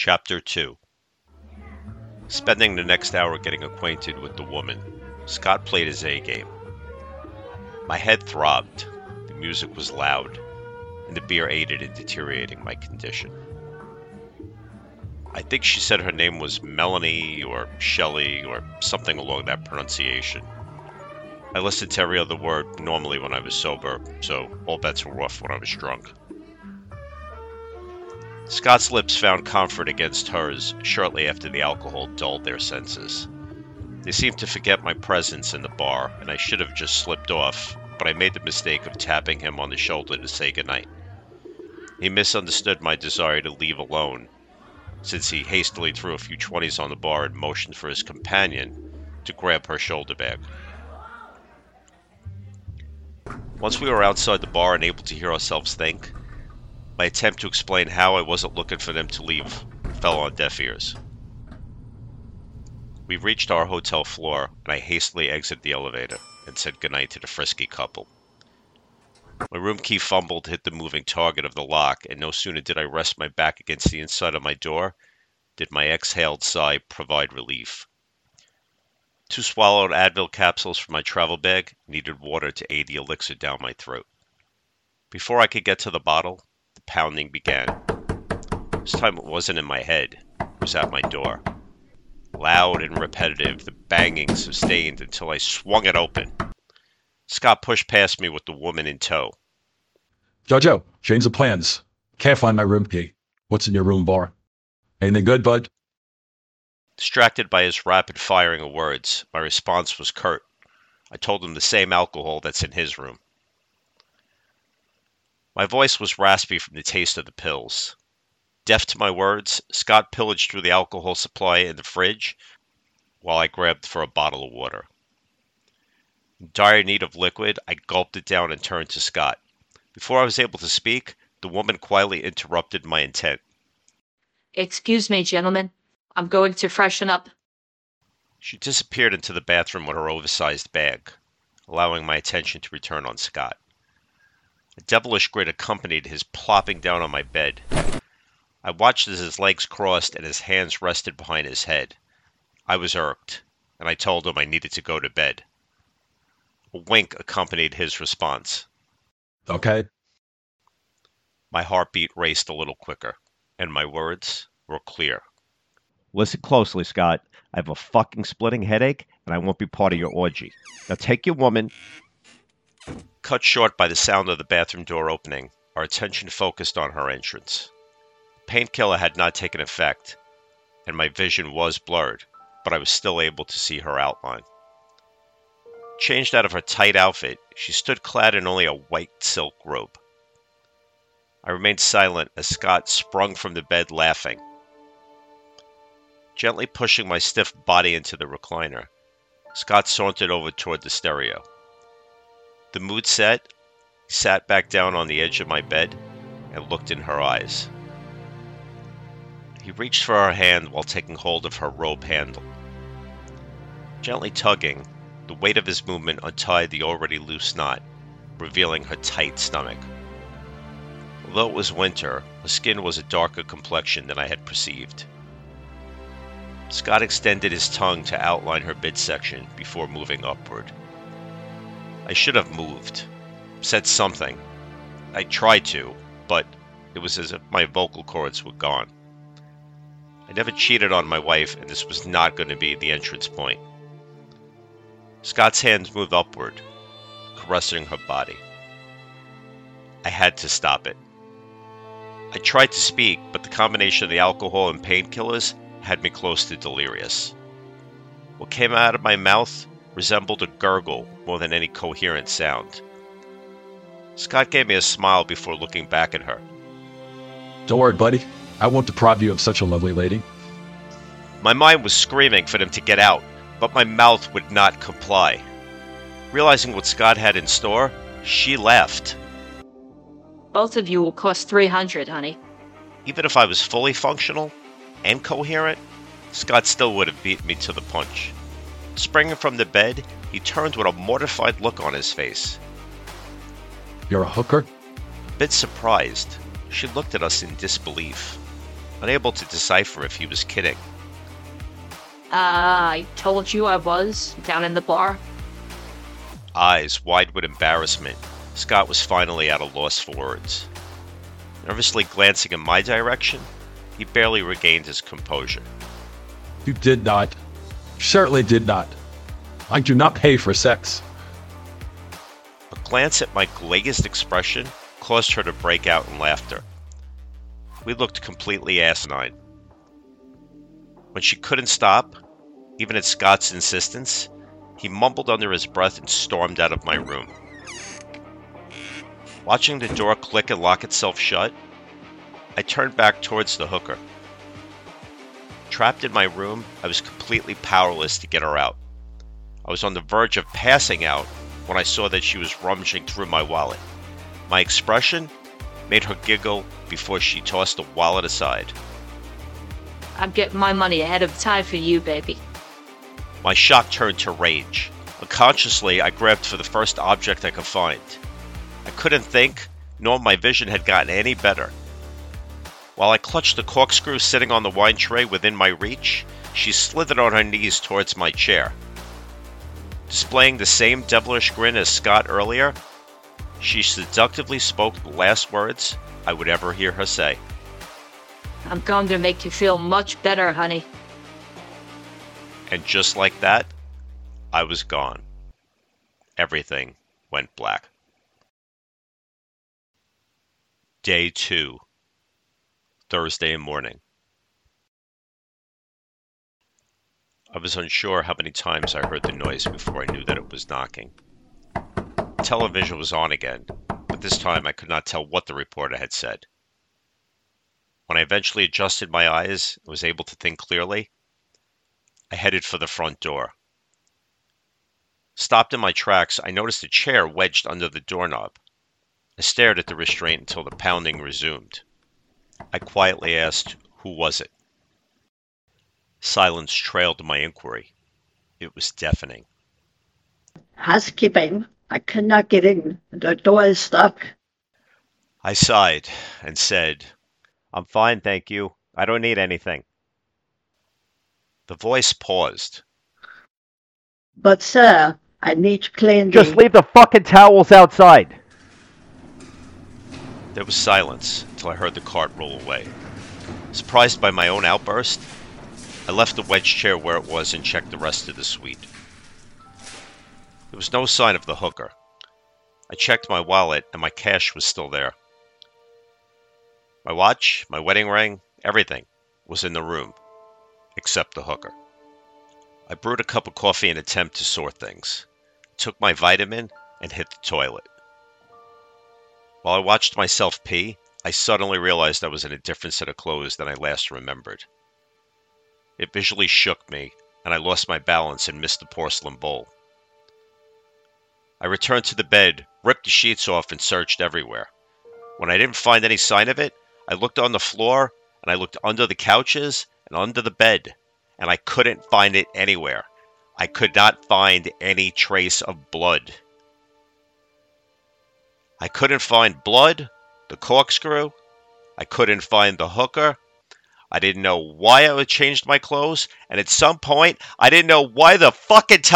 Chapter 2 Spending the next hour getting acquainted with the woman, Scott played his A game. My head throbbed, the music was loud, and the beer aided in deteriorating my condition. I think she said her name was Melanie or Shelley or something along that pronunciation. I listened to every other word normally when I was sober, so all bets were off when I was drunk. Scott's lips found comfort against hers shortly after the alcohol dulled their senses. They seemed to forget my presence in the bar, and I should have just slipped off, but I made the mistake of tapping him on the shoulder to say goodnight. He misunderstood my desire to leave alone, since he hastily threw a few twenties on the bar and motioned for his companion to grab her shoulder bag. Once we were outside the bar and able to hear ourselves think, my attempt to explain how I wasn't looking for them to leave fell on deaf ears. We reached our hotel floor, and I hastily exited the elevator and said goodnight to the frisky couple. My room key fumbled hit the moving target of the lock, and no sooner did I rest my back against the inside of my door did my exhaled sigh provide relief. Two swallowed Advil capsules from my travel bag needed water to aid the elixir down my throat. Before I could get to the bottle, pounding began. This time it wasn't in my head, it was at my door. Loud and repetitive, the banging sustained until I swung it open. Scott pushed past me with the woman in tow. Jojo, change the plans. Can't find my room key. What's in your room, bar? Anything good, bud? Distracted by his rapid firing of words, my response was curt. I told him the same alcohol that's in his room. My voice was raspy from the taste of the pills. Deaf to my words, Scott pillaged through the alcohol supply in the fridge while I grabbed for a bottle of water. In dire need of liquid, I gulped it down and turned to Scott. Before I was able to speak, the woman quietly interrupted my intent. Excuse me, gentlemen. I'm going to freshen up. She disappeared into the bathroom with her oversized bag, allowing my attention to return on Scott. A devilish grin accompanied his plopping down on my bed. I watched as his legs crossed and his hands rested behind his head. I was irked, and I told him I needed to go to bed. A wink accompanied his response. Okay. My heartbeat raced a little quicker, and my words were clear. Listen closely, Scott. I have a fucking splitting headache, and I won't be part of your orgy. Now take your woman Cut short by the sound of the bathroom door opening, our attention focused on her entrance. Painkiller had not taken effect, and my vision was blurred, but I was still able to see her outline. Changed out of her tight outfit, she stood clad in only a white silk robe. I remained silent as Scott sprung from the bed laughing. Gently pushing my stiff body into the recliner, Scott sauntered over toward the stereo. The mood set, sat back down on the edge of my bed and looked in her eyes. He reached for her hand while taking hold of her robe handle. Gently tugging, the weight of his movement untied the already loose knot, revealing her tight stomach. Although it was winter, her skin was a darker complexion than I had perceived. Scott extended his tongue to outline her midsection before moving upward. I should have moved, said something. I tried to, but it was as if my vocal cords were gone. I never cheated on my wife, and this was not going to be the entrance point. Scott's hands moved upward, caressing her body. I had to stop it. I tried to speak, but the combination of the alcohol and painkillers had me close to delirious. What came out of my mouth resembled a gurgle more than any coherent sound. Scott gave me a smile before looking back at her. Don't worry, buddy. I won't deprive you of such a lovely lady. My mind was screaming for them to get out, but my mouth would not comply. Realizing what Scott had in store, she laughed. Both of you will cost 300, honey. Even if I was fully functional and coherent, Scott still would have beat me to the punch. Springing from the bed, he turned with a mortified look on his face. You're a hooker? A bit surprised, she looked at us in disbelief. unable to decipher if he was kidding. Uh, I told you I was down in the bar. Eyes wide with embarrassment, Scott was finally at a loss for words. Nervously glancing in my direction, he barely regained his composure. You did not. Certainly did not. I do not pay for sex. A glance at my glazed expression caused her to break out in laughter. We looked completely asinine. When she couldn't stop, even at Scott's insistence, he mumbled under his breath and stormed out of my room. Watching the door click and lock itself shut, I turned back towards the hooker. Trapped in my room, I was completely powerless to get her out. I was on the verge of passing out when I saw that she was rummaging through my wallet. My expression made her giggle before she tossed the wallet aside. I'm getting my money ahead of time for you, baby. My shock turned to rage. Unconsciously, I grabbed for the first object I could find. I couldn't think, nor my vision had gotten any better. While I clutched the corkscrew sitting on the wine tray within my reach, she slithered on her knees towards my chair. Displaying the same devilish grin as Scott earlier, she seductively spoke the last words I would ever hear her say. I'm going to make you feel much better, honey. And just like that, I was gone. Everything went black. Day 2, Thursday morning. I was unsure how many times I heard the noise before I knew that it was knocking. Television was on again, but this time I could not tell what the reporter had said. When I eventually adjusted my eyes and was able to think clearly, I headed for the front door. Stopped in my tracks, I noticed a chair wedged under the doorknob. I stared at the restraint until the pounding resumed. I quietly asked, Who was it? Silence trailed my inquiry. It was deafening. Housekeeping. I cannot get in. The door is stuck. I sighed and said, I'm fine, thank you. I don't need anything. The voice paused. But, sir, I need to clean Just the... leave the fucking towels outside. There was silence until I heard the cart roll away. Surprised by my own outburst, I left the wedge chair where it was and checked the rest of the suite. There was no sign of the hooker. I checked my wallet and my cash was still there. My watch, my wedding ring, everything was in the room, except the hooker. I brewed a cup of coffee in an attempt to sort things, took my vitamin, and hit the toilet. While I watched myself pee, I suddenly realized I was in a different set of clothes than I last remembered. It visually shook me, and I lost my balance and missed the porcelain bowl. I returned to the bed, ripped the sheets off, and searched everywhere. When I didn't find any sign of it, I looked on the floor, and I looked under the couches and under the bed, and I couldn't find it anywhere. I could not find any trace of blood. I couldn't find blood, the corkscrew. I couldn't find the hooker. I didn't know why I changed my clothes, and at some point, I didn't know why the fucking